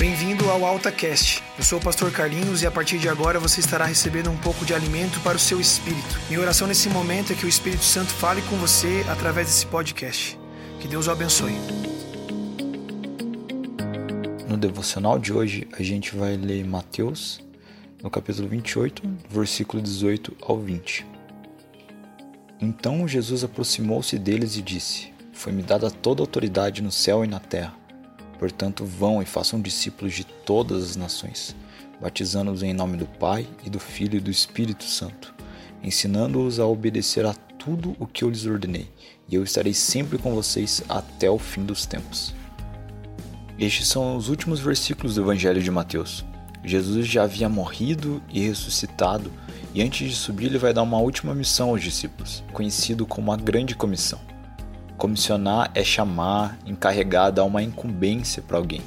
Bem-vindo ao AltaCast. Eu sou o pastor Carlinhos e a partir de agora você estará recebendo um pouco de alimento para o seu espírito. Minha oração nesse momento é que o Espírito Santo fale com você através desse podcast. Que Deus o abençoe. No devocional de hoje, a gente vai ler Mateus, no capítulo 28, versículo 18 ao 20. Então Jesus aproximou-se deles e disse: Foi-me dada toda a autoridade no céu e na terra. Portanto, vão e façam discípulos de todas as nações, batizando-os em nome do Pai e do Filho e do Espírito Santo, ensinando-os a obedecer a tudo o que eu lhes ordenei, e eu estarei sempre com vocês até o fim dos tempos. Estes são os últimos versículos do Evangelho de Mateus. Jesus já havia morrido e ressuscitado, e antes de subir, ele vai dar uma última missão aos discípulos, conhecido como a Grande Comissão. Comissionar é chamar, encarregar, dar uma incumbência para alguém.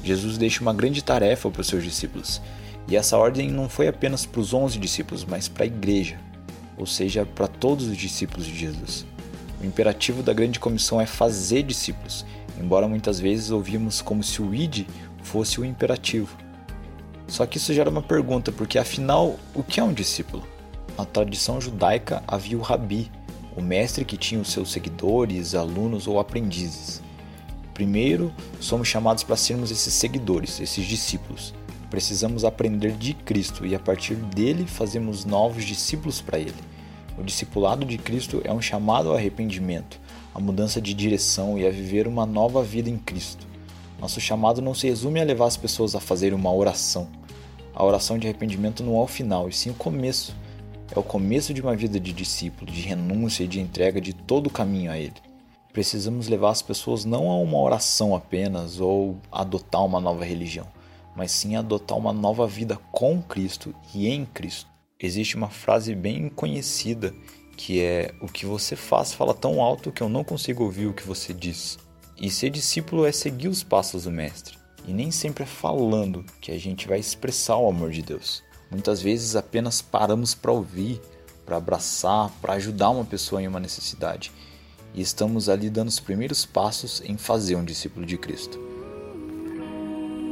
Jesus deixa uma grande tarefa para os seus discípulos, e essa ordem não foi apenas para os onze discípulos, mas para a igreja, ou seja, para todos os discípulos de Jesus. O imperativo da grande comissão é fazer discípulos, embora muitas vezes ouvimos como se o id fosse o imperativo. Só que isso gera uma pergunta, porque afinal, o que é um discípulo? Na tradição judaica havia o rabi, o mestre que tinha os seus seguidores, alunos ou aprendizes. Primeiro, somos chamados para sermos esses seguidores, esses discípulos. Precisamos aprender de Cristo e a partir dele fazemos novos discípulos para ele. O discipulado de Cristo é um chamado ao arrependimento, à mudança de direção e a viver uma nova vida em Cristo. Nosso chamado não se resume a levar as pessoas a fazer uma oração. A oração de arrependimento não é o final, e sim o começo é o começo de uma vida de discípulo, de renúncia e de entrega de todo o caminho a Ele. Precisamos levar as pessoas não a uma oração apenas ou adotar uma nova religião, mas sim adotar uma nova vida com Cristo e em Cristo. Existe uma frase bem conhecida que é: O que você faz fala tão alto que eu não consigo ouvir o que você diz. E ser discípulo é seguir os passos do Mestre. E nem sempre é falando que a gente vai expressar o amor de Deus. Muitas vezes apenas paramos para ouvir, para abraçar, para ajudar uma pessoa em uma necessidade. E estamos ali dando os primeiros passos em fazer um discípulo de Cristo.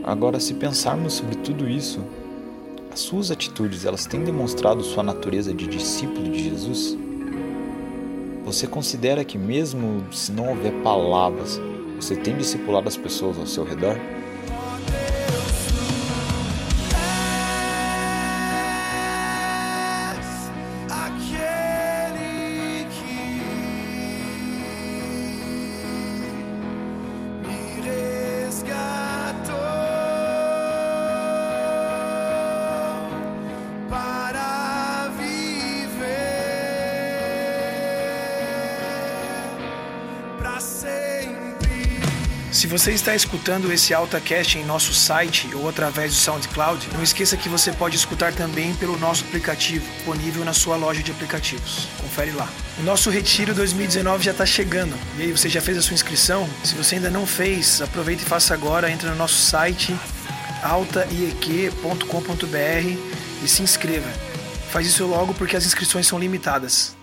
Agora, se pensarmos sobre tudo isso, as suas atitudes, elas têm demonstrado sua natureza de discípulo de Jesus? Você considera que mesmo se não houver palavras, você tem discipulado as pessoas ao seu redor? Se você está escutando esse AltaCast em nosso site ou através do SoundCloud, não esqueça que você pode escutar também pelo nosso aplicativo, disponível na sua loja de aplicativos. Confere lá. O nosso Retiro 2019 já está chegando. E aí, você já fez a sua inscrição? Se você ainda não fez, aproveite e faça agora. Entra no nosso site altaieq.com.br e se inscreva. Faz isso logo porque as inscrições são limitadas.